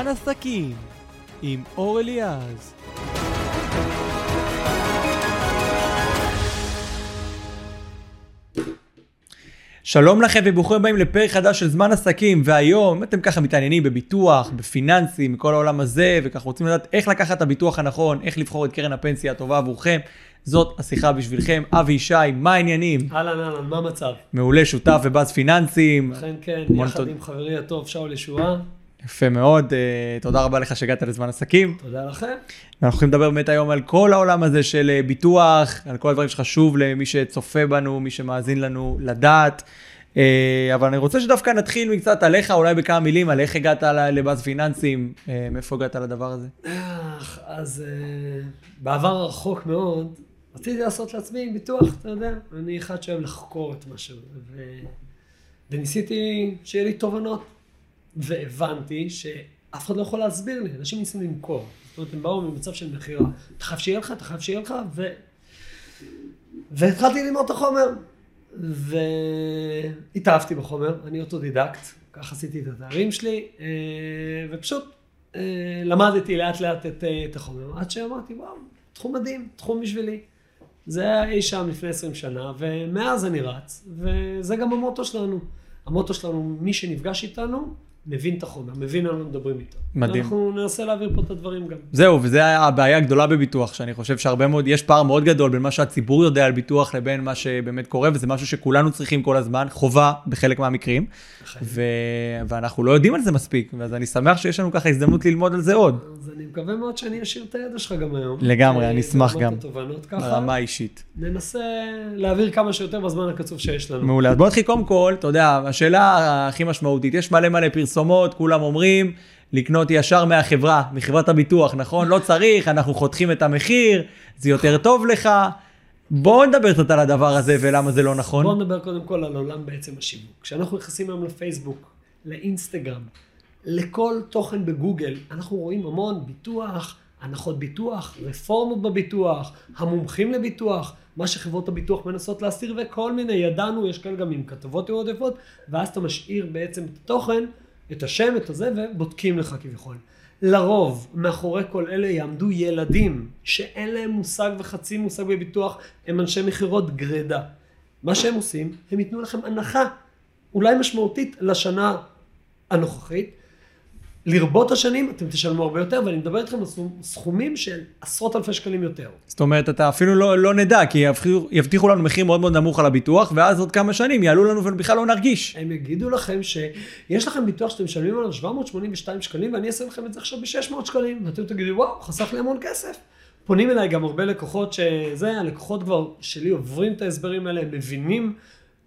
זמן עסקים עם אור אליעז. שלום לכם וברוכים הבאים לפרק חדש של זמן עסקים והיום אם אתם ככה מתעניינים בביטוח, בפיננסים, בכל העולם הזה וככה רוצים לדעת איך לקחת את הביטוח הנכון, איך לבחור את קרן הפנסיה הטובה עבורכם, זאת השיחה בשבילכם. אבי ישי, מה העניינים? אהלן אהלן, מה המצב? מעולה, שותף ובאז פיננסים. אכן כן, יחד עם חברי הטוב שאול ישועה, יפה מאוד, אה, תודה רבה לך שהגעת לזמן עסקים. תודה לכם. אנחנו הולכים לדבר באמת היום על כל העולם הזה של אה, ביטוח, על כל הדברים שחשוב למי שצופה בנו, מי שמאזין לנו, לדעת. אה, אבל אני רוצה שדווקא נתחיל מקצת עליך, אולי בכמה מילים, על איך הגעת לבאז פיננסים, מאיפה הגעת לדבר הזה. אז בעבר הרחוק מאוד, רציתי לעשות לעצמי ביטוח, אתה יודע, אני אחד שאוהב לחקור את משהו. וניסיתי שיהיה לי תובנות, והבנתי שאף אחד לא יכול להסביר לי, אנשים ניסו למכור. זאת אומרת, הם באו ממצב של מכירה, אתה חייב שיהיה לך, אתה חייב שיהיה לך, ו... והתחלתי ללמוד את החומר, והתאהבתי בחומר, אני אוטודידקט, כך עשיתי את התארים שלי, אה, ופשוט אה, למדתי לאט לאט את, אה, את החומר, עד שאמרתי, וואו, תחום מדהים, תחום בשבילי. זה היה אי שם לפני 20 שנה, ומאז אני רץ, וזה גם המוטו שלנו. המוטו שלנו, מי שנפגש איתנו, מבין את החומר, מבין על מה מדברים איתו. מדהים. אנחנו ננסה להעביר פה את הדברים גם. זהו, וזה הבעיה הגדולה בביטוח, שאני חושב שהרבה מאוד, יש פער מאוד גדול בין מה שהציבור יודע על ביטוח לבין מה שבאמת קורה, וזה משהו שכולנו צריכים כל הזמן, חובה בחלק מהמקרים, אכן. ו... ואנחנו לא יודעים על זה מספיק, אז אני שמח שיש לנו ככה הזדמנות ללמוד על זה עוד, אז אני מקווה מאוד שאני אשאיר את הידע שלך גם היום. לגמרי, אני אשמח גם. ברמה האישית. ננסה להעביר כמה שיותר בזמן הקצוב שיש לנו. מעולה. אז בוא נתחיל קודם כל, אתה יודע, השאלה הכי משמעותית, יש מלא מלא פרסומות, כולם אומרים, לקנות ישר מהחברה, מחברת הביטוח, נכון? לא צריך, אנחנו חותכים את המחיר, זה יותר טוב לך. בואו נדבר קצת על הדבר הזה ולמה זה לא נכון. בואו נדבר קודם כל על עולם בעצם השיווק. כשאנחנו נכנסים היום לפייסבוק, לאינסטגרם, לכל תוכן בגוגל, אנחנו רואים המון ביטוח, הנחות ביטוח, רפורמות בביטוח, המומחים לביטוח, מה שחברות הביטוח מנסות להסתיר וכל מיני, ידענו, יש כאן גם עם כתבות מאוד יפות, ואז אתה משאיר בעצם את התוכן, את השם, את הזה, ובודקים לך כביכול. לרוב, מאחורי כל אלה יעמדו ילדים שאין להם מושג וחצי מושג בביטוח, הם אנשי מכירות גרידא. מה שהם עושים, הם ייתנו לכם הנחה, אולי משמעותית, לשנה הנוכחית. לרבות השנים, אתם תשלמו הרבה יותר, ואני מדבר איתכם על סכומים של עשרות אלפי שקלים יותר. זאת אומרת, אתה אפילו לא, לא נדע, כי יבטיחו, יבטיחו לנו מחיר מאוד מאוד נמוך על הביטוח, ואז עוד כמה שנים יעלו לנו ובכלל לא נרגיש. הם יגידו לכם שיש לכם ביטוח שאתם משלמים עליו 782 שקלים, ואני אעשה לכם את זה עכשיו ב-600 שקלים, ואתם תגידו, וואו, חסך לי המון כסף. פונים אליי גם הרבה לקוחות שזה, הלקוחות כבר שלי עוברים את ההסברים האלה, הם מבינים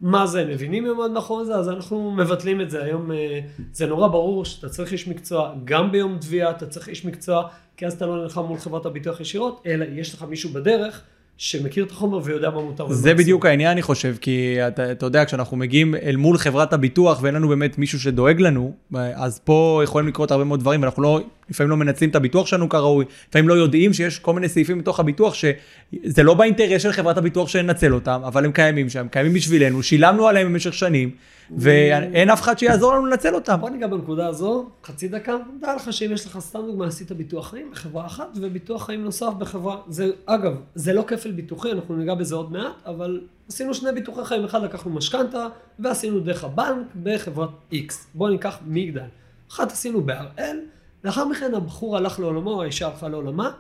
מה זה, הם מבינים מאוד נכון זה, אז אנחנו מבטלים את זה. היום אה, זה נורא ברור שאתה צריך איש מקצוע, גם ביום תביעה אתה צריך איש מקצוע, כי אז אתה לא נלחם מול חברת הביטוח ישירות, אלא יש לך מישהו בדרך שמכיר את החומר ויודע מה מותר ומה זה אסור. בדיוק העניין, אני חושב, כי אתה, אתה יודע, כשאנחנו מגיעים אל מול חברת הביטוח ואין לנו באמת מישהו שדואג לנו, אז פה יכולים לקרות הרבה מאוד דברים, ואנחנו לא, לפעמים לא מנצלים את הביטוח שלנו כראוי, לפעמים לא יודעים שיש כל מיני סעיפים בתוך הביטוח שזה לא באינטרס של חברת הביטוח שננצל אותם, אבל הם קיימים שם, קיימים בשבילנו, שילמנו עליהם במשך שנים, ואין אף אחד שיעזור לנו לנצל אותם. בוא ניגע בנקודה הזו, חצי דקה. דע לך שאם יש לך סתם דוגמא, עשית ביטוח חיים בחברה אחת, וביטוח חיים נוסף בחברה, זה, אגב, זה לא כפל ביטוחי, אנחנו ניגע בזה עוד מעט, אבל עשינו שני ביטוחי חיים, אחד לקחנו משכנתה, ועשינו דרך הבנק בחברת X. בוא ניקח מגדל. אחת עשינו בהראל, לאחר מכן הבחור הלך לעולמו, האישה הלכה לעולמה,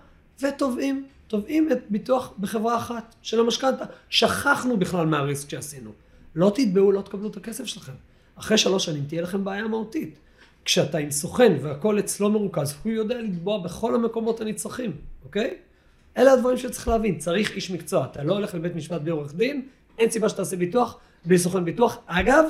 ותובעים, תובעים את ביטוח בחברה אחת של המשכנתה. שכחנו בכלל מהריסק שעשינו. לא תתבעו, לא תקבלו את הכסף שלכם. אחרי שלוש שנים תהיה לכם בעיה מהותית. כשאתה עם סוכן והכל אצלו מרוכז, הוא יודע לתבוע בכל המקומות הנצרכים, אוקיי? אלה הדברים שצריך להבין, צריך איש מקצוע. אתה לא הולך לבית משפט בלי עורך דין, אין סיבה שתעשה ביטוח בלי סוכן ביטוח. אגב,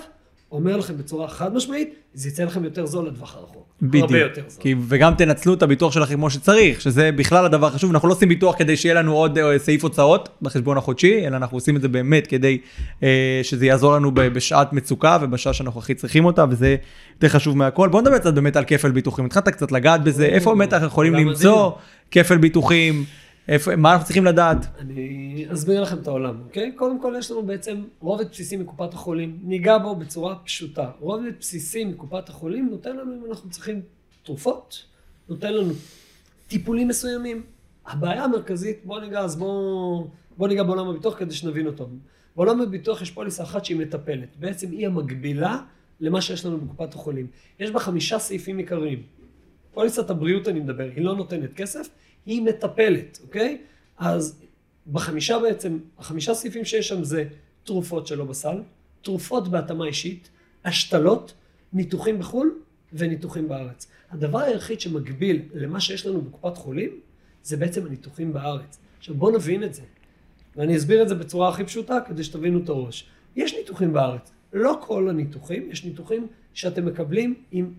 אומר לכם בצורה חד משמעית, זה יצא לכם יותר זול לטווח הרחוק. בדיוק. הרבה יותר זול. כי, וגם תנצלו את הביטוח שלכם כמו שצריך, שזה בכלל הדבר החשוב. אנחנו לא עושים ביטוח כדי שיהיה לנו עוד אה, סעיף הוצאות בחשבון החודשי, אלא אנחנו עושים את זה באמת כדי אה, שזה יעזור לנו בשעת מצוקה ובשעה שאנחנו הכי צריכים אותה, וזה יותר חשוב מהכל. בואו נדבר קצת באמת על כפל ביטוחים. התחלת קצת לגעת בזה, איפה באמת אנחנו יכולים למצוא. כפל ביטוחים, איפה, מה אנחנו צריכים לדעת? אני אסביר לכם את העולם, אוקיי? קודם כל יש לנו בעצם רובד בסיסי מקופת החולים, ניגע בו בצורה פשוטה. רובד בסיסי מקופת החולים נותן לנו אם אנחנו צריכים תרופות, נותן לנו טיפולים מסוימים. הבעיה המרכזית, בוא ניגע, אז בוא, בוא ניגע בעולם הביטוח כדי שנבין אותו. בעולם הביטוח יש פוליסה אחת שהיא מטפלת. בעצם היא המקבילה למה שיש לנו בקופת החולים. יש בה חמישה סעיפים עיקריים. פוליסת הבריאות אני מדבר, היא לא נותנת כסף, היא מטפלת, אוקיי? אז בחמישה בעצם, החמישה סעיפים שיש שם זה תרופות שלא בסל, תרופות בהתאמה אישית, השתלות, ניתוחים בחו"ל וניתוחים בארץ. הדבר היחיד שמקביל למה שיש לנו בקופת חולים, זה בעצם הניתוחים בארץ. עכשיו בואו נבין את זה. ואני אסביר את זה בצורה הכי פשוטה כדי שתבינו את הראש. יש ניתוחים בארץ. לא כל הניתוחים, יש ניתוחים שאתם מקבלים עם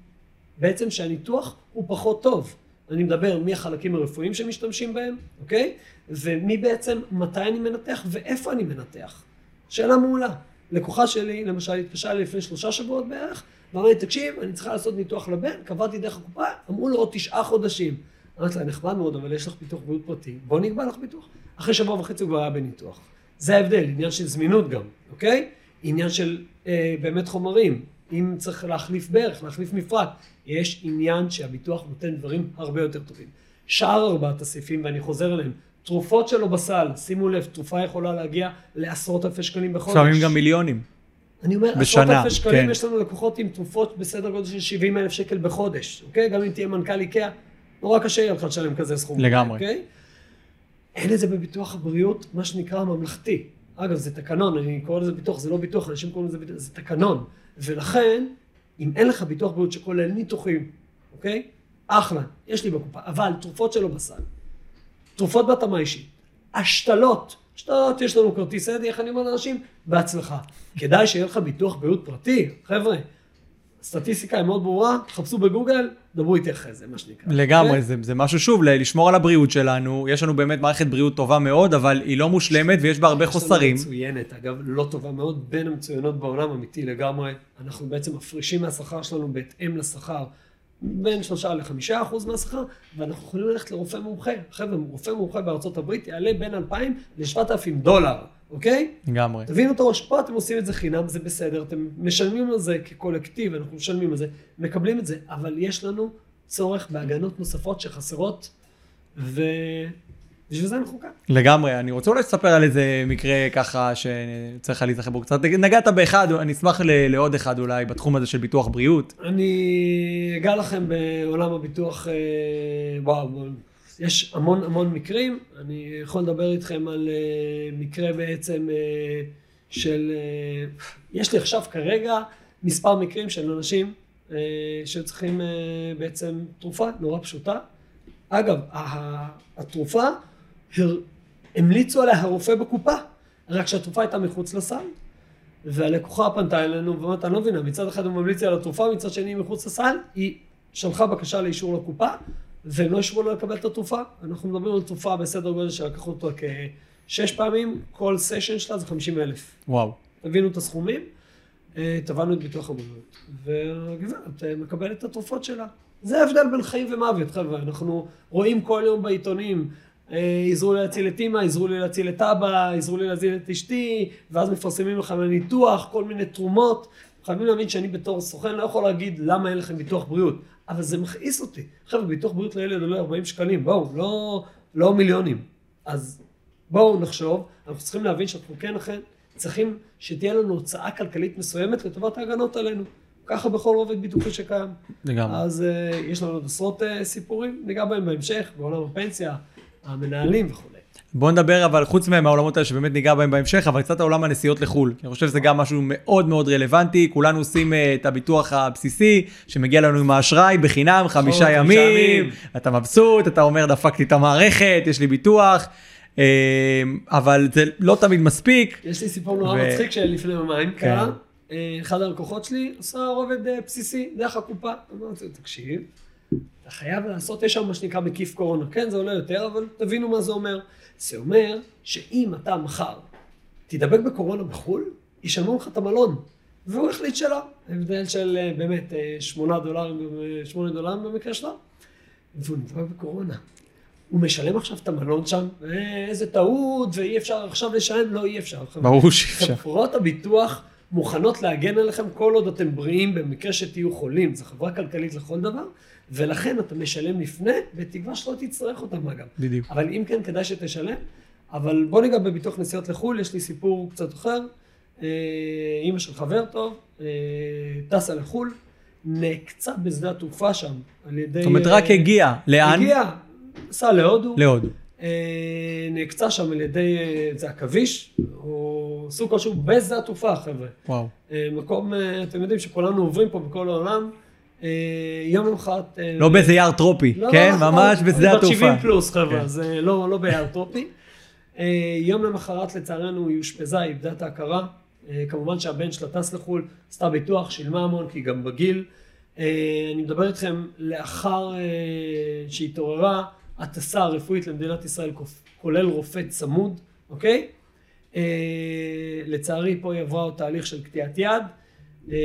בעצם שהניתוח הוא פחות טוב. אני מדבר מהחלקים הרפואיים שמשתמשים בהם, אוקיי? ומי בעצם, מתי אני מנתח ואיפה אני מנתח. שאלה מעולה. לקוחה שלי, למשל, התקשרה לי לפני שלושה שבועות בערך, ואמרה לי, תקשיב, אני צריכה לעשות ניתוח לבן, קבעתי דרך הקופה, אמרו לו עוד תשעה חודשים. אמרתי לה, נחמד מאוד, אבל יש לך ביטוח בריאות פרטי, בוא נקבע לך ביטוח. אחרי שבוע וחצי הוא כבר היה בניתוח. זה ההבדל, עניין של זמינות גם, אוקיי? עניין של אה, באמת חומרים. אם צריך להחליף ברך, להחליף מפרט, יש עניין שהביטוח נותן דברים הרבה יותר טובים. שאר ארבעת הסעיפים, ואני חוזר אליהם, תרופות שלו בסל, שימו לב, תרופה יכולה להגיע לעשרות אלפי שקלים בחודש. לפעמים גם מיליונים. אני אומר, בשנה, עשרות אלפי שקלים, כן. יש לנו לקוחות עם תרופות בסדר גודל של 70 אלף שקל בחודש, אוקיי? גם אם תהיה מנכ"ל איקאה, נורא קשה יהיה לך לשלם כזה סכום. לגמרי. אוקיי? אין את זה בביטוח הבריאות, מה שנקרא ממלכתי. אגב, זה תקנון, אני קורא לזה ביטוח, זה לא ביטוח, אנשים קוראים לזה ביטוח, זה תקנון. ולכן, אם אין לך ביטוח בריאות שכולל ניתוחים, אוקיי? אחלה, יש לי בקופה, אבל תרופות שלא בסל, תרופות בהתאמה אישית, השתלות, השתלות, יש לנו כרטיס אדי, איך אני אומר לאנשים? בהצלחה. כדאי שיהיה לך ביטוח בריאות פרטי, חבר'ה. הסטטיסטיקה היא מאוד ברורה, תחפשו בגוגל, דברו איתי אחרי זה, מה שנקרא. לגמרי, אוקיי? זה, זה משהו שוב, לשמור על הבריאות שלנו. יש לנו באמת מערכת בריאות טובה מאוד, אבל היא לא מושלמת ויש בה הרבה יש לנו חוסרים. מצוינת, אגב, לא טובה מאוד, בין המצוינות בעולם, אמיתי לגמרי. אנחנו בעצם מפרישים מהשכר שלנו בהתאם לשכר, בין שלושה לחמישה אחוז מהשכר, ואנחנו יכולים ללכת לרופא מומחה. חבר'ה, רופא מומחה בארצות הברית יעלה בין 2,000 ל-7,000 דולר, אוקיי? לגמרי. תבינו את הראש, פה אתם עושים את זה חינם, זה בסדר, אתם משלמים על זה כקולקטיב, אנחנו משלמים על זה, מקבלים את זה, אבל יש לנו צורך בהגנות נוספות שחסרות, ובשביל זה אנחנו כאן. לגמרי, אני רוצה אולי לספר על איזה מקרה ככה שצריך להיזכר בו קצת. נגעת באחד, אני אשמח ל- לעוד אחד אולי בתחום הזה של ביטוח בריאות. אני אגע לכם בעולם הביטוח, אה, וואו, יש המון המון מקרים. אני יכול לדבר איתכם על אה, מקרה בעצם אה, של, אה, יש לי עכשיו כרגע מספר מקרים של אנשים שצריכים בעצם תרופה נורא פשוטה. אגב, התרופה, המליצו עליה הרופא בקופה, רק שהתרופה הייתה מחוץ לסל. והלקוחה פנתה אלינו ואומרת, אני לא מבינה, מצד אחד הוא ממליץ לי על התרופה, מצד שני היא מחוץ לסל, היא שלחה בקשה לאישור לקופה, והם לא אישרו לה לקבל את התרופה. אנחנו מדברים על תרופה בסדר גודל שלקחו אותה כשש פעמים, כל סשן שלה זה 50 אלף. וואו. תבינו את הסכומים, אה, תבענו את ביטוח הבריאות, והגברת אה, מקבלת את התרופות שלה. זה ההבדל בין חיים ומוות, חבר'ה. אנחנו רואים כל יום בעיתונים, אה, עזרו לי להציל את אמא, עזרו לי להציל את אבא, עזרו לי להציל את אשתי, ואז מפרסמים לכם על ניתוח, כל מיני תרומות. חייבים להבין שאני בתור סוכן לא יכול להגיד למה אין לכם ביטוח בריאות, אבל זה מכעיס אותי. חבר'ה, ביטוח בריאות לילד עולה 40 שקלים, בואו, לא, לא מיליונים. אז בואו נחשוב, אנחנו צריכים להבין שאנחנו כן אכן צריכים שתהיה לנו הוצאה כלכלית מסוימת לטובת ההגנות עלינו. ככה בכל רובד ביטוחי שקיים. לגמרי. אז uh, יש לנו עוד עשרות uh, סיפורים, ניגע בהם בהמשך, בעולם הפנסיה, המנהלים וכולי. בוא נדבר אבל חוץ מהעולמות האלה שבאמת ניגע בהם בהמשך, אבל קצת העולם הנסיעות לחו"ל. אני חושב שזה גם משהו מאוד מאוד רלוונטי. כולנו עושים אה, את הביטוח הבסיסי, שמגיע לנו עם האשראי בחינם, חמישה ימים. אתה מבסוט, אתה אומר דפקתי את המערכת, יש לי ביטוח, אה, אבל זה לא תמיד מספיק. יש לי סיפור נורא ו- מצחיק שלפני יומיים כן. קרה. אה, אחד הלקוחות שלי עושה רובד בסיסי דרך הקופה. אמרתי לו, תקשיב, אתה חייב לעשות, יש שם מה שנקרא מקיף קורונה. כן, זה עולה יותר, אבל תבינו מה זה אומר. זה אומר שאם אתה מחר תדבק בקורונה בחו"ל, ישלמו לך את המלון. והוא החליט שלא. הבדל של אה, באמת אה, שמונה דולרים, אה, שמונה דולרים במקרה שלו, והוא נדבק בקורונה. הוא משלם עכשיו את המלון שם, אה, איזה טעות, ואי אפשר עכשיו לשלם, לא אי אפשר. ברור שאי אפשר. חברות הביטוח מוכנות להגן עליכם כל עוד אתם בריאים במקרה שתהיו חולים. זו חברה כלכלית לכל דבר, ולכן אתה משלם לפני, בתקווה שלא תצטרך אותם אגב. בדיוק. אבל אם כן, כדאי שתשלם. אבל בוא ניגע בביטוח נסיעות לחו"ל, יש לי סיפור קצת אחר. אה, אימא של חבר טוב, אה, טסה לחו"ל, נעקצה בשדה התעופה שם על ידי... זאת אומרת, רק אה, הגיע. לאן? הגיע, נסע להודו. להודו. נעקצה שם על ידי, זה עכביש, או סוג כלשהו בשדה התעופה, חבר'ה. וואו. מקום, אתם יודעים שכולנו עוברים פה בכל העולם. אה, יום למחרת... אה, לא באיזה יער טרופי, לא, כן? לא, ממש לא, בשדה בת התעופה. 70 פלוס, חבר'ה, כן. זה לא, לא ביער טרופי. אה, יום למחרת, לצערנו, היא אושפזה, היא איבדה את ההכרה. כמובן שהבן שלה טס לחו"ל, עשתה ביטוח, שילמה המון, כי היא גם בגיל. אני מדבר איתכם לאחר שהתעוררה הטסה הרפואית למדינת ישראל, כולל רופא צמוד, אוקיי? לצערי, פה היא עברה עוד תהליך של קטיעת יד. אה,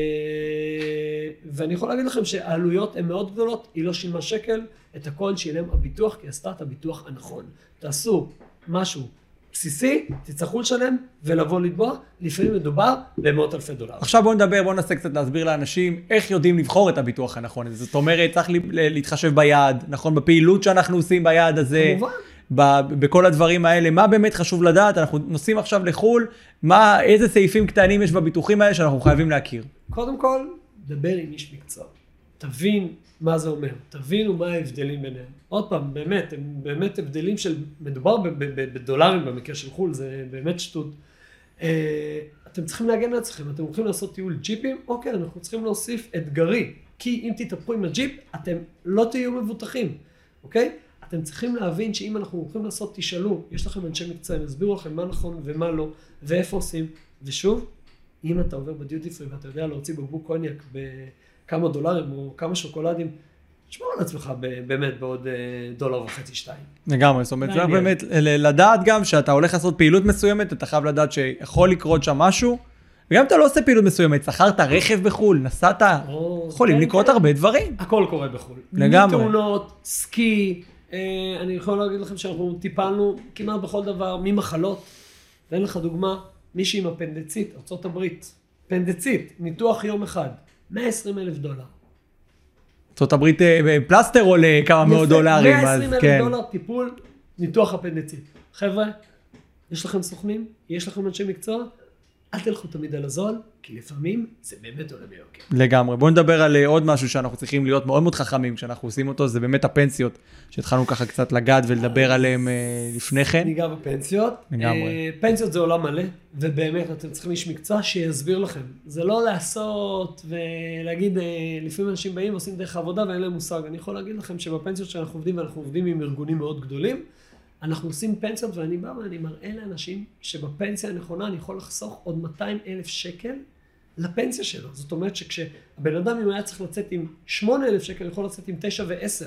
ואני יכול להגיד לכם שהעלויות הן מאוד גדולות, היא לא שילמה שקל, את הכל שילם הביטוח, כי עשתה את הביטוח הנכון. תעשו משהו בסיסי, תצטרכו לשלם ולבוא לתבוע, לפעמים מדובר במאות אלפי דולר. עכשיו בואו נדבר, בואו ננסה קצת להסביר לאנשים איך יודעים לבחור את הביטוח הנכון הזה. זאת אומרת, צריך להתחשב ביעד, נכון? בפעילות שאנחנו עושים ביעד הזה. כמובן. בכל הדברים האלה, מה באמת חשוב לדעת? אנחנו נוסעים עכשיו לחו"ל, מה, איזה סעיפים קטנים יש בביטוחים האלה שאנחנו חייבים להכיר. קודם כל, דבר עם איש מקצוע. תבין מה זה אומר, תבינו מה ההבדלים ביניהם. עוד פעם, באמת, הם באמת הבדלים של, מדובר בדולרים במקרה של חו"ל, זה באמת שטות. אה, אתם צריכים להגן על עצמכם, אתם הולכים לעשות טיול ג'יפים, אוקיי, אנחנו צריכים להוסיף אתגרי, כי אם תתהפכו עם הג'יפ, אתם לא תהיו מבוטחים, אוקיי? אתם צריכים להבין שאם אנחנו הולכים לעשות, תשאלו, יש לכם אנשי מקצוע, הם יסבירו לכם מה נכון ומה לא, ואיפה עושים. ושוב, אם אתה עובר בדיוטי פרי ואתה יודע להוציא בקבוק קוניאק בכמה דולרים או כמה שוקולדים, תשמור על עצמך באמת בעוד אה, דולר וחצי שתיים. לגמרי, זאת אומרת, צריך. באמת לדעת גם שאתה הולך לעשות פעילות מסוימת, אתה חייב לדעת שיכול לקרות שם משהו, וגם אם אתה לא עושה פעילות מסוימת, שכרת רכב בחו"ל, נסעת, או- יכולים כן, לקרות כן. הרבה דברים. הכל קורה בחו"ל. לגמרי. מתאונות, סקי, אני יכול להגיד לכם שאנחנו טיפלנו כמעט בכל דבר, ממחלות. אתן לך דוגמה, מישהי עם אפנדצית, ארה"ב, אפנדצית, ניתוח יום אחד, 120 אלף דולר. ארה"ב אה, פלסטר עולה כמה מאות דולרים, אז 120 אלף כן. דולר טיפול, ניתוח אפנדצית. חבר'ה, יש לכם סוכנים, יש לכם אנשי מקצוע, אל תלכו תמיד על הזול, כי לפעמים זה באמת עולה ביוקר. לגמרי. בואו נדבר על אה, עוד משהו שאנחנו צריכים להיות מאוד מאוד חכמים כשאנחנו עושים אותו, זה באמת הפנסיות, שהתחלנו ככה קצת לגעת ולדבר עליהם אה, לפני כן. ניגע בפנסיות. לגמרי. אה, פנסיות זה עולם מלא, ובאמת, אתם צריכים איש מקצוע שיסביר לכם. זה לא לעשות ולהגיד, אה, לפעמים אנשים באים ועושים דרך העבודה ואין להם מושג. אני יכול להגיד לכם שבפנסיות שאנחנו עובדים, ואנחנו עובדים עם ארגונים מאוד גדולים, אנחנו עושים פנסיות ואני בא ואני מראה לאנשים שבפנסיה הנכונה אני יכול לחסוך עוד 200 אלף שקל לפנסיה שלו. זאת אומרת שכשהבן אדם, אם היה צריך לצאת עם 8 אלף שקל, יכול לצאת עם 9 ו-10.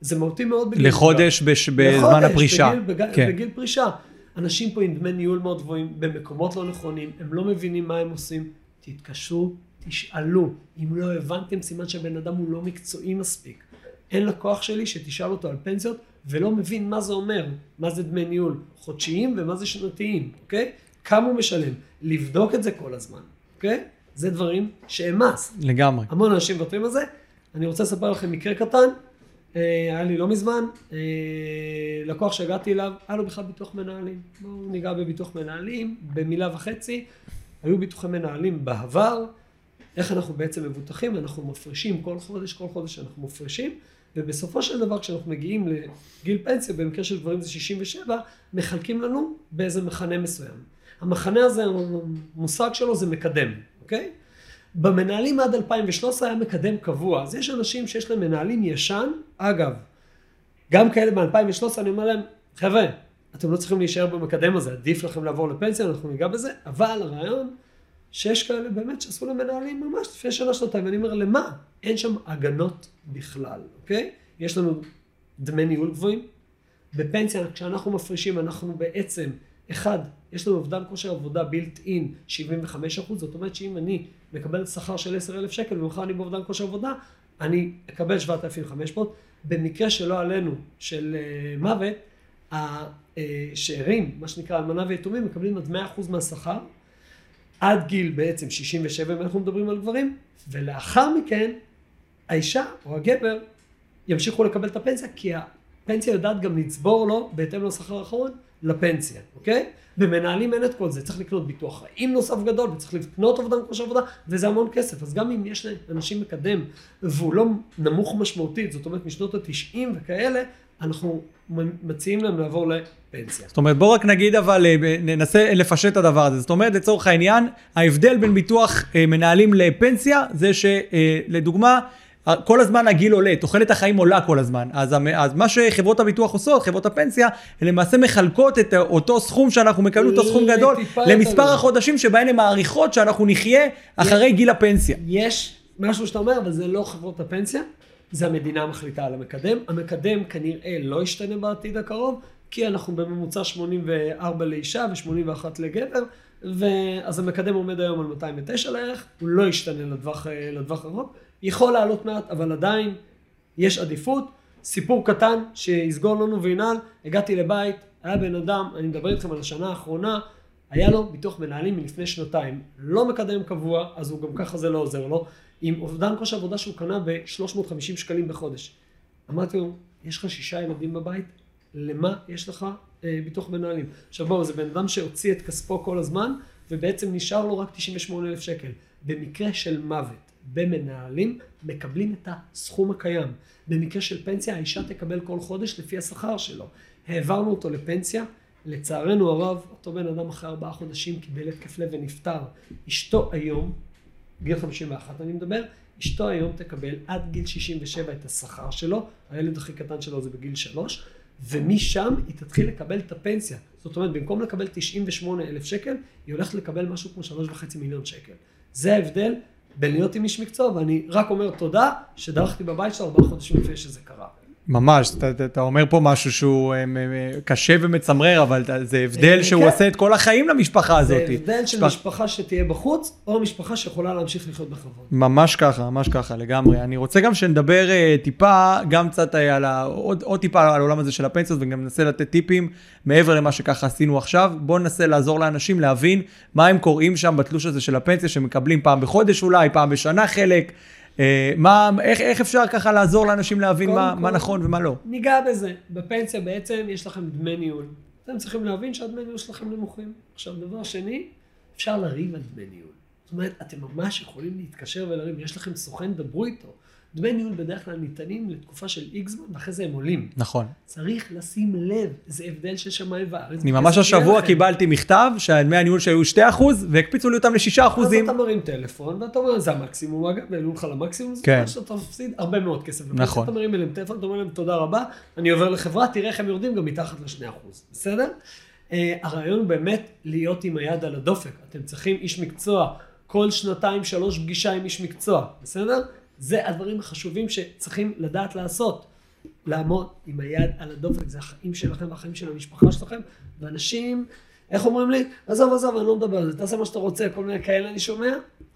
זה מהותי מאוד בגיל לחודש בש- בזמן לחודש, הפרישה. בגיל, בג... כן. בגיל פרישה. אנשים פה עם דמי ניהול מאוד גבוהים, במקומות לא נכונים, הם לא מבינים מה הם עושים. תתקשרו, תשאלו. אם לא הבנתם, סימן שהבן אדם הוא לא מקצועי מספיק. אין לקוח שלי שתשאל אותו על פנסיות ולא מבין מה זה אומר, מה זה דמי ניהול חודשיים ומה זה שנתיים, אוקיי? כמה הוא משלם. לבדוק את זה כל הזמן, אוקיי? זה דברים שהם מס. לגמרי. המון אנשים מוותרים על זה. אני רוצה לספר לכם מקרה קטן, אה, היה לי לא מזמן, אה, לקוח שהגעתי אליו, היה לו בכלל ביטוח מנהלים. בואו ניגע בביטוח מנהלים, במילה וחצי. היו ביטוחי מנהלים בעבר, איך אנחנו בעצם מבוטחים, אנחנו מפרישים כל חודש, כל חודש אנחנו מפרישים, ובסופו של דבר כשאנחנו מגיעים לגיל פנסיה, במקרה של גברים זה 67, מחלקים לנו באיזה מחנה מסוים. המחנה הזה, המושג שלו זה מקדם, אוקיי? במנהלים עד 2013 היה מקדם קבוע, אז יש אנשים שיש להם מנהלים ישן, אגב, גם כאלה ב-2013, אני אומר להם, חבר'ה, אתם לא צריכים להישאר במקדם הזה, עדיף לכם לעבור לפנסיה, אנחנו ניגע בזה, אבל הרעיון שיש כאלה באמת שעשו להם מנהלים ממש לפני שנה, שנתיים, ואני אומר, למה? אין שם הגנות בכלל, אוקיי? יש לנו דמי ניהול גבוהים. בפנסיה, כשאנחנו מפרישים, אנחנו בעצם, אחד, יש לנו אובדן כושר עבודה בילט אין 75 אחוז, זאת אומרת שאם אני מקבל שכר של 10,000 שקל ומחר אני באובדן כושר עבודה, אני אקבל 7,500. במקרה שלא עלינו, של uh, מוות, השאירים, מה שנקרא אלמנה ויתומים, מקבלים עד 100% מהשכר. עד גיל בעצם 67 אם אנחנו מדברים על גברים, ולאחר מכן האישה או הגבר ימשיכו לקבל את הפנסיה, כי הפנסיה יודעת גם לצבור לו בהתאם לשכר האחרון לפנסיה, אוקיי? במנהלים אין את כל זה, צריך לקנות ביטוח חיים נוסף גדול, וצריך לקנות אובדן כושר עבודה, וזה המון כסף. אז גם אם יש לאנשים מקדם, והוא לא נמוך משמעותית, זאת אומרת משנות התשעים וכאלה, אנחנו מציעים להם לעבור לפנסיה. זאת אומרת, בואו רק נגיד אבל, אה, ננסה לפשט את הדבר הזה. זאת אומרת, לצורך העניין, ההבדל בין ביטוח אה, מנהלים לפנסיה, זה שלדוגמה, כל הזמן הגיל עולה, תוחלת החיים עולה כל הזמן. אז, אז מה שחברות הביטוח עושות, חברות הפנסיה, הן למעשה מחלקות את אותו סכום שאנחנו מקבלים, אותו סכום גדול, למספר החודשים שבהן הן מעריכות שאנחנו נחיה אחרי יש, גיל הפנסיה. יש משהו שאתה אומר, אבל זה לא חברות הפנסיה, זה המדינה מחליטה על המקדם. המקדם כנראה לא ישתנה בעתיד הקרוב, כי אנחנו בממוצע 84 לאישה ו-81 לגבר. ואז המקדם עומד היום על 209 לערך, הוא לא ישתנה לטווח, לטווח הרחוק, יכול לעלות מעט, אבל עדיין יש עדיפות. סיפור קטן שיסגור לנו וינעל, הגעתי לבית, היה בן אדם, אני מדבר איתכם על השנה האחרונה, היה לו ביטוח מנהלים מלפני שנתיים, לא מקדם קבוע, אז הוא גם ככה זה לא עוזר לו, עם אובדן כושר עבודה שהוא קנה ב-350 שקלים בחודש. אמרתי לו, יש לך שישה ילדים בבית, למה יש לך אה, ביטוח מנהלים? עכשיו בואו, זה בן אדם שהוציא את כספו כל הזמן, ובעצם נשאר לו רק 98 אלף שקל. במקרה של מוות, במנהלים מקבלים את הסכום הקיים. במקרה של פנסיה האישה תקבל כל חודש לפי השכר שלו. העברנו אותו לפנסיה, לצערנו הרב, אותו בן אדם אחרי ארבעה חודשים קיבל התקף לב ונפטר. אשתו היום, גיל 51 אני מדבר, אשתו היום תקבל עד גיל 67 את השכר שלו, הילד הכי קטן שלו זה בגיל 3, ומשם היא תתחיל לקבל את הפנסיה. זאת אומרת, במקום לקבל 98 אלף שקל, היא הולכת לקבל משהו כמו 3.5 מיליון שקל. זה ההבדל בין להיות עם איש מקצוע, ואני רק אומר תודה שדרכתי בבית שלו ארבעה חודשים לפני שזה קרה. ממש, אתה, אתה אומר פה משהו שהוא אה, קשה ומצמרר, אבל זה הבדל אה, שהוא כן. עושה את כל החיים למשפחה הזאת. זה הבדל של משפח... משפחה שתהיה בחוץ, או משפחה שיכולה להמשיך לחיות בכבוד. ממש ככה, ממש ככה, לגמרי. אני רוצה גם שנדבר אה, טיפה, גם קצת על ה... עוד, עוד טיפה על העולם הזה של הפנסיות, וגם ננסה לתת טיפים מעבר למה שככה עשינו עכשיו. בואו ננסה לעזור לאנשים להבין מה הם קוראים שם בתלוש הזה של הפנסיה, שמקבלים פעם בחודש אולי, פעם בשנה חלק. אה, מה, איך, איך אפשר ככה לעזור לאנשים להבין מה, כל, מה נכון ומה לא? ניגע בזה. בפנסיה בעצם יש לכם דמי ניהול. אתם צריכים להבין שהדמי ניהול שלכם נמוכים. עכשיו, דבר שני, אפשר לריב על דמי ניהול. זאת אומרת, אתם ממש יכולים להתקשר ולריב. יש לכם סוכן, דברו איתו. דמי ניהול בדרך כלל ניתנים לתקופה של איקס זמן, ואחרי זה הם עולים. נכון. צריך לשים לב, זה הבדל של שמיים וארץ. אני ממש השבוע קיבלתי מכתב שהדמי הניהול שהיו 2% והקפיצו לי אותם ל-6%. אז אתה מרים טלפון ואתה אומר, זה המקסימום, אגב, העלו לך למקסימום, זה אומר שאתה מפסיד הרבה מאוד כסף. נכון. אתה מרים אליהם טלפון, אתה אומר להם תודה רבה, אני עובר לחברה, תראה איך הם יורדים גם מתחת ל-2%, בסדר? אה, הרעיון הוא באמת להיות עם היד על הדופק. אתם צריכים איש מקצוע, כל שנתיים, שלוש פגישה עם איש מקצוע, בסדר? זה הדברים החשובים שצריכים לדעת לעשות. לעמוד עם היד על הדופק, זה החיים שלכם והחיים של המשפחה שלכם, ואנשים, איך אומרים לי? עזוב, עזוב, אני לא מדבר על זה, תעשה מה שאתה רוצה, כל מיני כאלה אני שומע.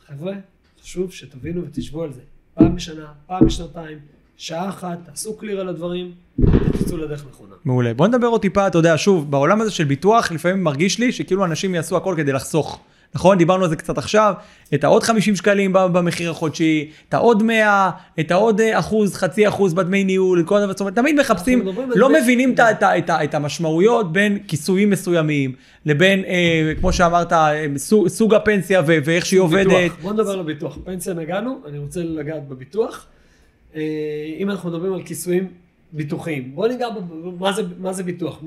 חבר'ה, חשוב שתבינו ותשבו על זה. פעם בשנה, פעם בשנתיים, שעה אחת, תעשו קליר על הדברים, ותצאו לדרך נכונה. מעולה. בוא נדבר עוד טיפה, אתה יודע, שוב, בעולם הזה של ביטוח, לפעמים מרגיש לי שכאילו אנשים יעשו הכל כדי לחסוך. נכון? דיברנו על זה קצת עכשיו, את העוד 50 שקלים במחיר החודשי, את העוד 100, את העוד אה, אחוז, חצי אחוז בדמי ניהול, כל הדבר, זאת אומרת, תמיד מחפשים, לא מבינים את, את, את, את המשמעויות בין כיסויים מסוימים, לבין, אה, כמו שאמרת, אה, סוג, סוג הפנסיה ו, ואיך שהיא עובדת. ביטוח. בוא נדבר על הביטוח. פנסיה נגענו, אני רוצה לגעת בביטוח. אה, אם אנחנו מדברים על כיסויים ביטוחיים, בוא ניגע במה זה, מה זה ביטוח.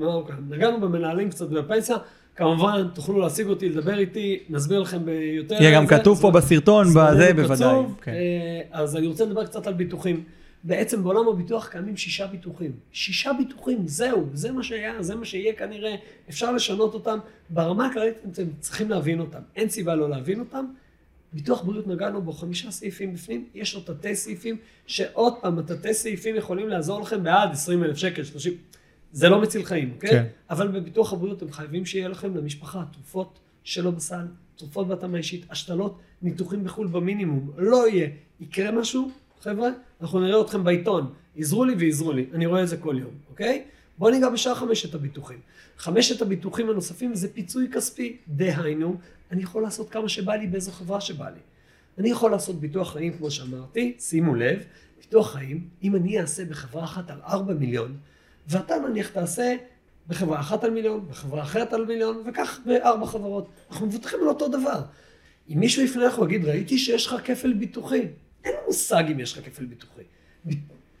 נגענו במנהלים קצת בפנסיה. כמובן, תוכלו להשיג אותי, לדבר איתי, נסביר לכם ביותר. יהיה גם כתוב פה בסרטון, בזה בוודאי. כן. אה, אז אני רוצה לדבר קצת על ביטוחים. בעצם בעולם הביטוח קיימים שישה ביטוחים. שישה ביטוחים, זהו, זה מה שהיה, זה מה שיהיה כנראה. אפשר לשנות אותם. ברמה הכללית אתם צריכים להבין אותם. אין סיבה לא להבין אותם. ביטוח בריאות נגענו בו חמישה סעיפים בפנים, יש לו תתי סעיפים, שעוד פעם, התתי סעיפים יכולים לעזור לכם בעד 20 אלף שקל, 30... זה לא מציל חיים, אוקיי? כן? אבל בביטוח הבריאות אתם חייבים שיהיה לכם למשפחה תרופות שלא בסל, תרופות בהתאמה אישית, השתלות, ניתוחים בחו"ל במינימום. לא יהיה. יקרה משהו, חבר'ה, אנחנו נראה אתכם בעיתון. עזרו לי ועזרו לי. אני רואה את זה כל יום, אוקיי? בואו ניגע בשאר חמשת הביטוחים. חמשת הביטוחים הנוספים זה פיצוי כספי, דהיינו, אני יכול לעשות כמה שבא לי באיזו חברה שבא לי. אני יכול לעשות ביטוח חיים, כמו שאמרתי, שימו לב, ביטוח חיים, אם אני אעשה בחברה אחת על 4 מיליון, ואתה נניח תעשה בחברה אחת על מיליון, בחברה אחרת על מיליון, וכך בארבע חברות. אנחנו מבוטחים על אותו דבר. אם מישהו יפנה לך ויגיד, ראיתי שיש לך כפל ביטוחי, אין מושג אם יש לך כפל ביטוחי.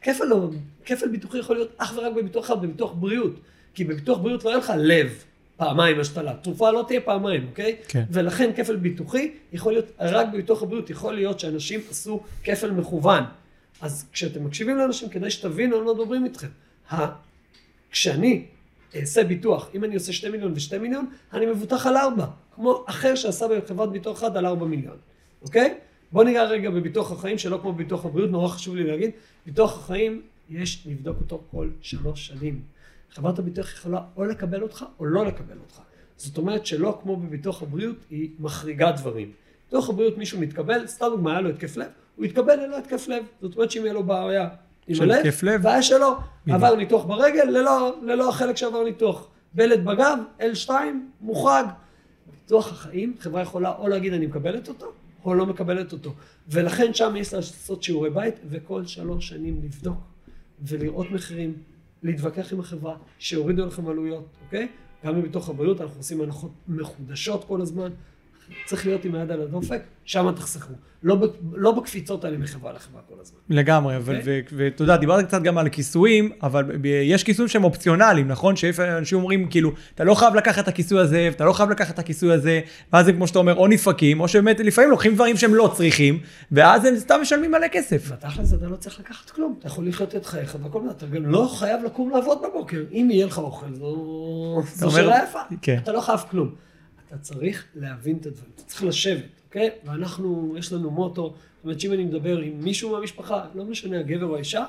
כפל, לא, כפל ביטוחי יכול להיות אך ורק בביטוח אחד, בביטוח בריאות. כי בביטוח בריאות לא יהיה לך לב פעמיים השתלה. תרופה לא תהיה פעמיים, אוקיי? כן. ולכן כפל ביטוחי יכול להיות רק בביטוח הבריאות. יכול להיות שאנשים עשו כפל מכוון. אז כשאתם מקשיבים לאנשים, כדאי שתבינו על מה מדברים איתכם. כשאני אעשה ביטוח, אם אני עושה שתי מיליון ושתי מיליון, אני מבוטח על ארבע. כמו אחר שעשה בחברת ביטוח אחת על ארבע מיליון, אוקיי? בוא ניגע רגע בביטוח החיים, שלא כמו בביטוח הבריאות, נורא חשוב לי להגיד, ביטוח החיים, יש לבדוק אותו כל שלוש שנים. חברת הביטוח יכולה או לקבל אותך או לא לקבל אותך. זאת אומרת שלא כמו בביטוח הבריאות, היא מחריגה דברים. ביטוח הבריאות מישהו מתקבל, סתם דוגמא, היה לו התקף לב, הוא יתקבל ללא התקף לב. זאת אומרת שאם יהיה לו בעיה הלב, התקף לב? בעיה שלו, עבר ניתוח ברגל, ללא, ללא החלק שעבר ניתוח. בלט בגב, L2, מוחרג. ביטוח החיים, חברה יכולה או להגיד אני מקבלת אותו, או לא מקבלת אותו. ולכן שם יש לעשות שיעורי בית, וכל שלוש שנים לבדוק ולראות מחירים, להתווכח עם החברה, שיורידו לכם עלויות, אוקיי? גם בתוך הבריאות אנחנו עושים הנחות מחודשות כל הזמן. צריך להיות עם היד על הדופק, שם תחסכו. לא, לא בקפיצות האלה מחברה לחברה כל הזמן. לגמרי, okay. אוקיי? ואתה יודע, דיברת קצת גם על כיסויים, אבל יש כיסויים שהם אופציונליים, נכון? שאנשים אומרים, כאילו, אתה לא חייב לקחת את הכיסוי הזה, אתה לא חייב לקחת את הכיסוי הזה, ואז הם, כמו שאתה אומר, או נפקים, או שבאמת לפעמים לוקחים דברים שהם לא צריכים, ואז הם סתם משלמים מלא כסף. בתכל'ס אתה לא צריך לקחת כלום, אתה יכול לחיות את חייך, והכל אתה גם לא חייב לקום לעבוד בבוקר. אם יהיה לך אוכל, זו, זו שאלה יפה. כן. אתה לא חייב כלום. אתה צריך להבין את הדברים, אתה צריך לשבת, אוקיי? ואנחנו, יש לנו מוטו, זאת אומרת שאם אני מדבר עם מישהו מהמשפחה, לא משנה הגבר או האישה,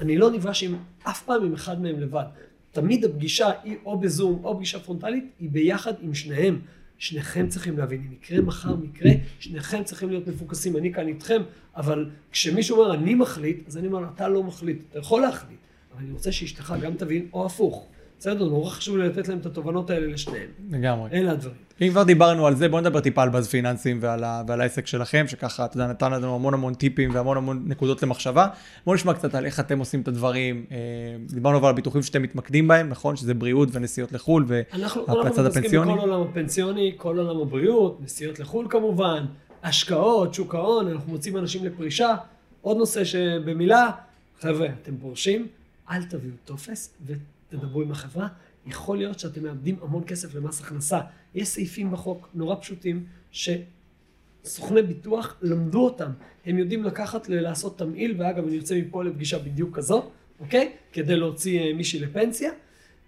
אני לא נפגש עם אף פעם עם אחד מהם לבד. תמיד הפגישה היא או בזום או פגישה פרונטלית, היא ביחד עם שניהם. שניכם צריכים להבין, אם יקרה מחר מקרה, שניכם צריכים להיות מפוקסים, אני כאן איתכם, אבל כשמישהו אומר אני מחליט, אז אני אומר אתה לא מחליט, אתה יכול להחליט, אבל אני רוצה שאשתך גם תבין, או הפוך. בסדר, נורא חשוב לי לתת להם את התובנות האלה לשניהם. לגמרי. אלה הדברים. אם כבר דיברנו על זה, בואו נדבר טיפה על באז פיננסים ועל, ה, ועל העסק שלכם, שככה, אתה יודע, נתן לנו המון המון טיפים והמון המון נקודות למחשבה. בואו נשמע קצת על איך אתם עושים את הדברים. אה, דיברנו אבל על הביטוחים שאתם מתמקדים בהם, נכון? שזה בריאות ונסיעות לחו"ל והצד הפנסיוני. אנחנו בכל עולם הפנסיוני, כל עולם הבריאות, נסיעות לחו"ל כמובן, השקעות, שוק ההון, אנחנו מוצאים אנשים לפרישה. עוד נושא שבמילה, חבר'ה, אתם פורשים, אל תביאו טופס ותדברו עם החברה. יכול להיות שאתם מאבדים המון כסף למס הכנסה. יש סעיפים בחוק נורא פשוטים שסוכני ביטוח למדו אותם. הם יודעים לקחת לעשות תמהיל, ואגב אני יוצא מפה לפגישה בדיוק כזאת, אוקיי? כדי להוציא אה, מישהי לפנסיה.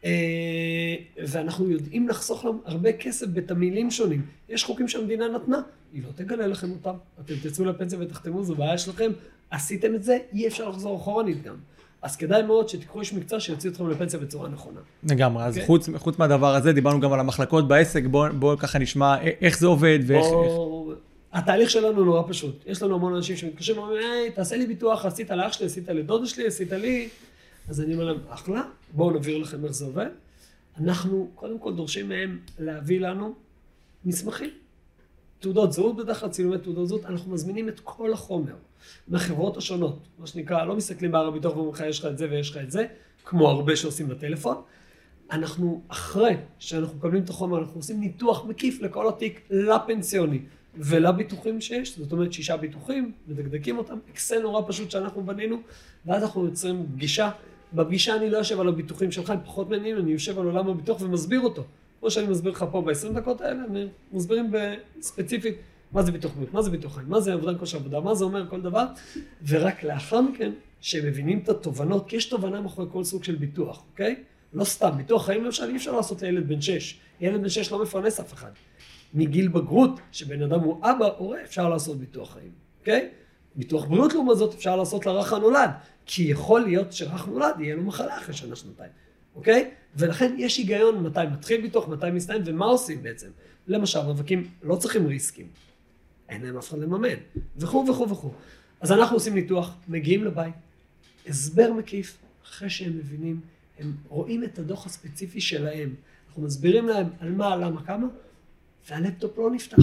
אה, ואנחנו יודעים לחסוך להם הרבה כסף בתמהילים שונים. יש חוקים שהמדינה נתנה, היא לא תגלה לכם אותם. אתם תצאו לפנסיה ותחתמו, זו בעיה שלכם. עשיתם את זה, אי אפשר לחזור אחורנית גם. אז כדאי מאוד שתיקחו איש מקצוע שיוציא אתכם לפנסיה בצורה נכונה. לגמרי, אז okay? אוקיי? חוץ, חוץ מהדבר הזה, דיברנו גם על המחלקות בעסק, בואו בוא ככה נשמע איך זה עובד ואיך... בוא... איך... התהליך שלנו נורא פשוט. יש לנו המון אנשים שמתקשרים ואומרים, היי, תעשה לי ביטוח, עשית לאח שלי, עשית לדודה שלי, עשית לי. אז אני אומר להם, אחלה, בואו נבהיר לכם איך זה עובד. אנחנו קודם כל דורשים מהם להביא לנו מסמכים. תעודות זהות בדרך כלל, צילומי תעודות זהות, אנחנו מזמינים את כל החומר מהחברות השונות, מה שנקרא, לא מסתכלים בהר הביטוח ואומרים לך יש לך את זה ויש לך את זה, כמו הרבה שעושים בטלפון. אנחנו, אחרי שאנחנו מקבלים את החומר, אנחנו עושים ניתוח מקיף לכל התיק לפנסיוני ולביטוחים שיש, זאת אומרת שישה ביטוחים, מדקדקים אותם, אקסל נורא פשוט שאנחנו בנינו, ואז אנחנו יוצרים פגישה. בפגישה אני לא יושב על הביטוחים שלך, הם פחות מעניינים, אני יושב על עולם הביטוח ומסביר אותו. כמו שאני מסביר לך פה ב-20 דקות האלה, אני מסבירים ספציפית מה זה ביטוח בריאות, מה זה ביטוח חיים, מה זה עבודה כושר עבודה, מה זה אומר כל דבר, ורק לאחר מכן, שהם מבינים את התובנות, כי יש תובנה מאחורי כל סוג של ביטוח, אוקיי? לא סתם, ביטוח חיים למשל אי אפשר לעשות לילד בן 6, ילד בן 6 לא מפרנס אף אחד. מגיל בגרות, שבן אדם הוא אבא, הורה, אפשר לעשות ביטוח חיים, אוקיי? ביטוח בריאות לעומת זאת אפשר לעשות לרך הנולד, כי יכול להיות שרך נולד יהיה לו מחלה אחרי שנה שנתיים. אוקיי? ולכן יש היגיון מתי מתחיל ביטוח, מתי מסתיים, ומה עושים בעצם. למשל, רווקים לא צריכים ריסקים, אין להם אף אחד לממן, וכו' וכו' וכו'. אז אנחנו עושים ניתוח, מגיעים לבית, הסבר מקיף, אחרי שהם מבינים, הם רואים את הדוח הספציפי שלהם. אנחנו מסבירים להם על מה, למה, כמה, והלפטופ לא נפתח.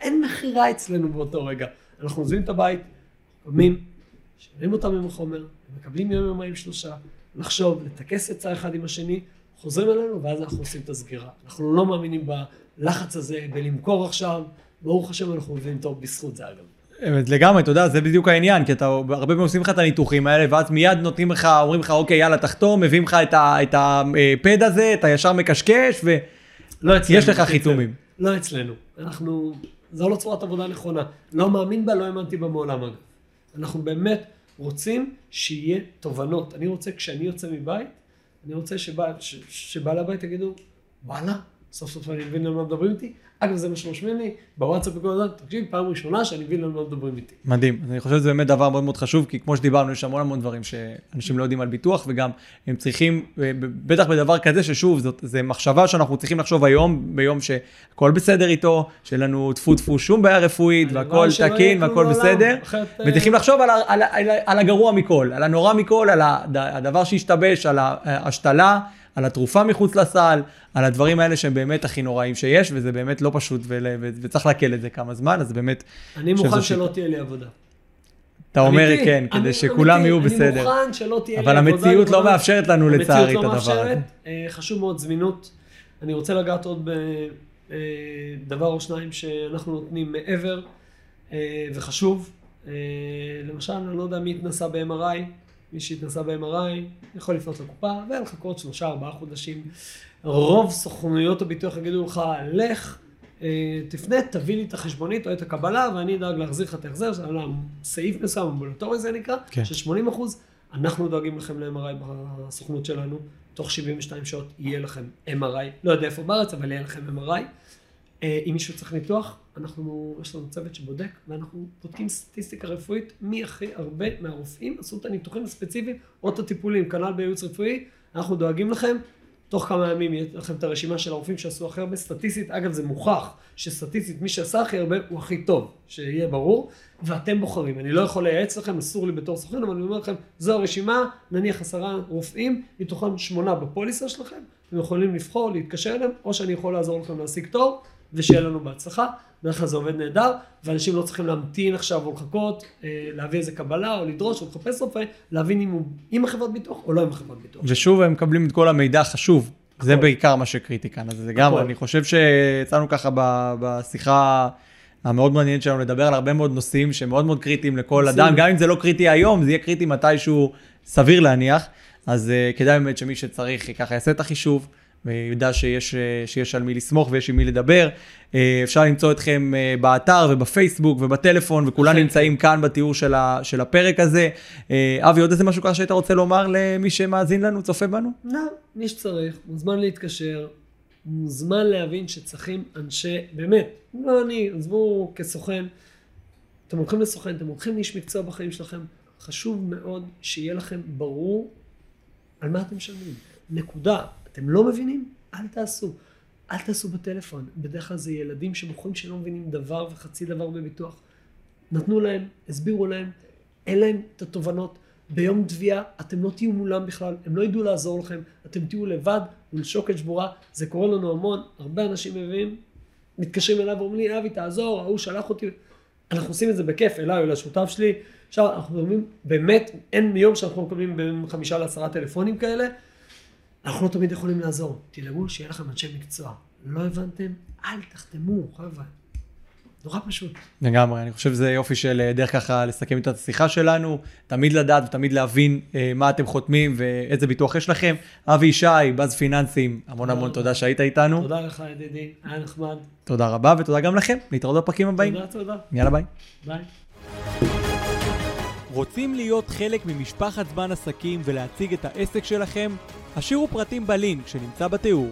אין מכירה אצלנו באותו רגע. אנחנו עוזבים את הבית, קמים, שומעים אותם עם החומר, מקבלים יום יומיים שלושה, לחשוב, לטכס עצה אחד עם השני, חוזרים אלינו, ואז אנחנו עושים את הסגירה. אנחנו לא מאמינים בלחץ הזה, בלמכור עכשיו, ברוך השם אנחנו מבינים טוב בזכות זה אגב. אמת, לגמרי, אתה יודע, זה בדיוק העניין, כי אתה הרבה פעמים עושים לך את הניתוחים האלה, ואז מיד נותנים לך, אומרים לך, אוקיי, יאללה, תחתום, מביאים לך את, ה, את הפד הזה, אתה ישר מקשקש, ויש לא לך חיתומים. לא אצלנו. אנחנו, זו לא צורת עבודה נכונה. לא מאמין בה, לא האמנתי בה מעולם אגב. אנחנו באמת רוצים שיהיה תובנות. אני רוצה, כשאני יוצא מבית, אני רוצה שבעל, הבית יגידו, וואלה, סוף סוף אני מבין למה מדברים איתי. אגב, זה מה שרושמים לי בוואטסאפ וכל הזמן, תקשיב, פעם ראשונה שאני מבין למה מדברים איתי. מדהים. אני חושב שזה באמת דבר מאוד מאוד חשוב, כי כמו שדיברנו, יש המון המון דברים שאנשים לא יודעים על ביטוח, וגם הם צריכים, בטח בדבר כזה, ששוב, זאת, זה מחשבה שאנחנו צריכים לחשוב היום, ביום שהכל בסדר איתו, שאין לנו טפו טפו שום בעיה רפואית, והכל תקין והכל בסדר, וצריכים לחשוב על, על, על, על הגרוע מכל, על הנורא מכל, על הדבר שהשתבש, על ההשתלה. על התרופה מחוץ לסל, על הדברים האלה שהם באמת הכי נוראים שיש, וזה באמת לא פשוט, וצריך לעכל את זה כמה זמן, אז באמת... אני מוכן שלא תהיה לי עבודה. אתה אומר כן, כדי שכולם יהיו בסדר. אני מוכן שלא תהיה לי עבודה. אבל המציאות לא מאפשרת לנו לצערי את הדבר הזה. המציאות לא מאפשרת, אה, חשוב מאוד זמינות. אני רוצה לגעת עוד בדבר או שניים שאנחנו נותנים מעבר, אה, וחשוב. אה, למשל, אני לא יודע מי התנסה ב-MRI, מי שהתנסה ב-MRI יכול לפנות לקופה ולחכות שלושה ארבעה חודשים. רוב סוכנויות הביטוח יגידו לך, לך, אה, תפנה, תביא לי את החשבונית או את הקבלה ואני אדאג להחזיר לך את ההחזר, סעיף מסוים, אמבולטורי זה נקרא, כן. של 80 אחוז. אנחנו דואגים לכם ל-MRI בסוכנות שלנו, תוך 72 שעות יהיה לכם MRI, לא יודע איפה בארץ, אבל יהיה לכם MRI. אה, אם מישהו צריך ניתוח, אנחנו, יש לנו צוות שבודק, ואנחנו בודקים סטטיסטיקה רפואית, מי הכי הרבה מהרופאים עשו את הניתוחים הספציפיים או את הטיפולים, כנ"ל בייעוץ רפואי, אנחנו דואגים לכם, תוך כמה ימים יהיה לכם את הרשימה של הרופאים שעשו הכי הרבה סטטיסטית, אגב זה מוכח שסטטיסטית מי שעשה הכי הרבה הוא הכי טוב, שיהיה ברור, ואתם בוחרים, אני לא יכול לייעץ לכם, אסור לי בתור סוכן, אבל אני אומר לכם, זו הרשימה, נניח עשרה רופאים, מתוכם שמונה בפוליסה שלכם, אתם יכולים לבחור, להתקשר אליהם, או שאני יכול לעזור לכם להשיג תור, ושיהיה לנו בהצלחה. בדרך כלל זה עובד נהדר, ואנשים לא צריכים להמתין עכשיו או לחכות, אה, להביא איזה קבלה או לדרוש או לחפש רופא, להבין אם הוא עם החברת ביטוח או לא עם החברת ביטוח. ושוב, הם מקבלים את כל המידע החשוב. זה בעיקר מה שקריטי כאן, אז זה גם, אני חושב שיצאנו ככה בשיחה המאוד מעניינת שלנו לדבר על הרבה מאוד נושאים שמאוד מאוד קריטיים לכל אדם, גם אם זה לא קריטי היום, זה יהיה קריטי מתישהו סביר להניח, אז uh, כדאי באמת שמי שצריך ככה יעשה את החישוב. ויודע שיש, שיש על מי לסמוך ויש עם מי לדבר. אה, אפשר למצוא אתכם אה, באתר ובפייסבוק ובטלפון, וכולם נמצאים כאן בתיאור של, ה, של הפרק הזה. אה, אבי, עוד איזה משהו ככה שהיית רוצה לומר למי שמאזין לנו, צופה בנו? לא, מי שצריך, מוזמן להתקשר, מוזמן להבין שצריכים אנשי, באמת, לא אני, עזבו כסוכן, אתם הולכים לסוכן, אתם הולכים לאיש מקצוע בחיים שלכם, חשוב מאוד שיהיה לכם ברור על מה אתם משלמים. נקודה. אתם לא מבינים? אל תעשו. אל תעשו בטלפון. בדרך כלל זה ילדים שבוחרים שלא מבינים דבר וחצי דבר בביטוח. נתנו להם, הסבירו להם, אין להם את התובנות. ביום תביעה אתם לא תהיו מולם בכלל, הם לא ידעו לעזור לכם, אתם תהיו לבד מול שוקת שבורה, זה קורה לנו המון, הרבה אנשים מביאים, מתקשרים אליו ואומרים לי, אבי תעזור, ההוא שלח אותי, אנחנו עושים את זה בכיף, אליי או לשותף שלי, עכשיו אנחנו אומרים, באמת, אין יום שאנחנו מקבלים בין חמישה לעשרה טלפונים כאלה, אנחנו לא תמיד יכולים לעזור. תדאגו שיהיה לכם אנשי מקצוע. לא הבנתם? אל תחתמו, חבר'ה. נורא פשוט. לגמרי, אני חושב שזה יופי של אה, דרך ככה לסכם את השיחה שלנו, תמיד לדעת ותמיד להבין אה, מה אתם חותמים ואיזה ביטוח יש לכם. אבי ישי, באז פיננסים, המון המון תודה שהיית איתנו. תודה לך ידידי, היה נחמד. תודה רבה ותודה גם לכם, להתראות בפרקים הבאים. תודה, תודה. יאללה ביי. ביי. רוצים להיות חלק ממשפחת זמן עסקים ולהציג את העסק שלכם? השאירו פרטים בלינק שנמצא בתיאור.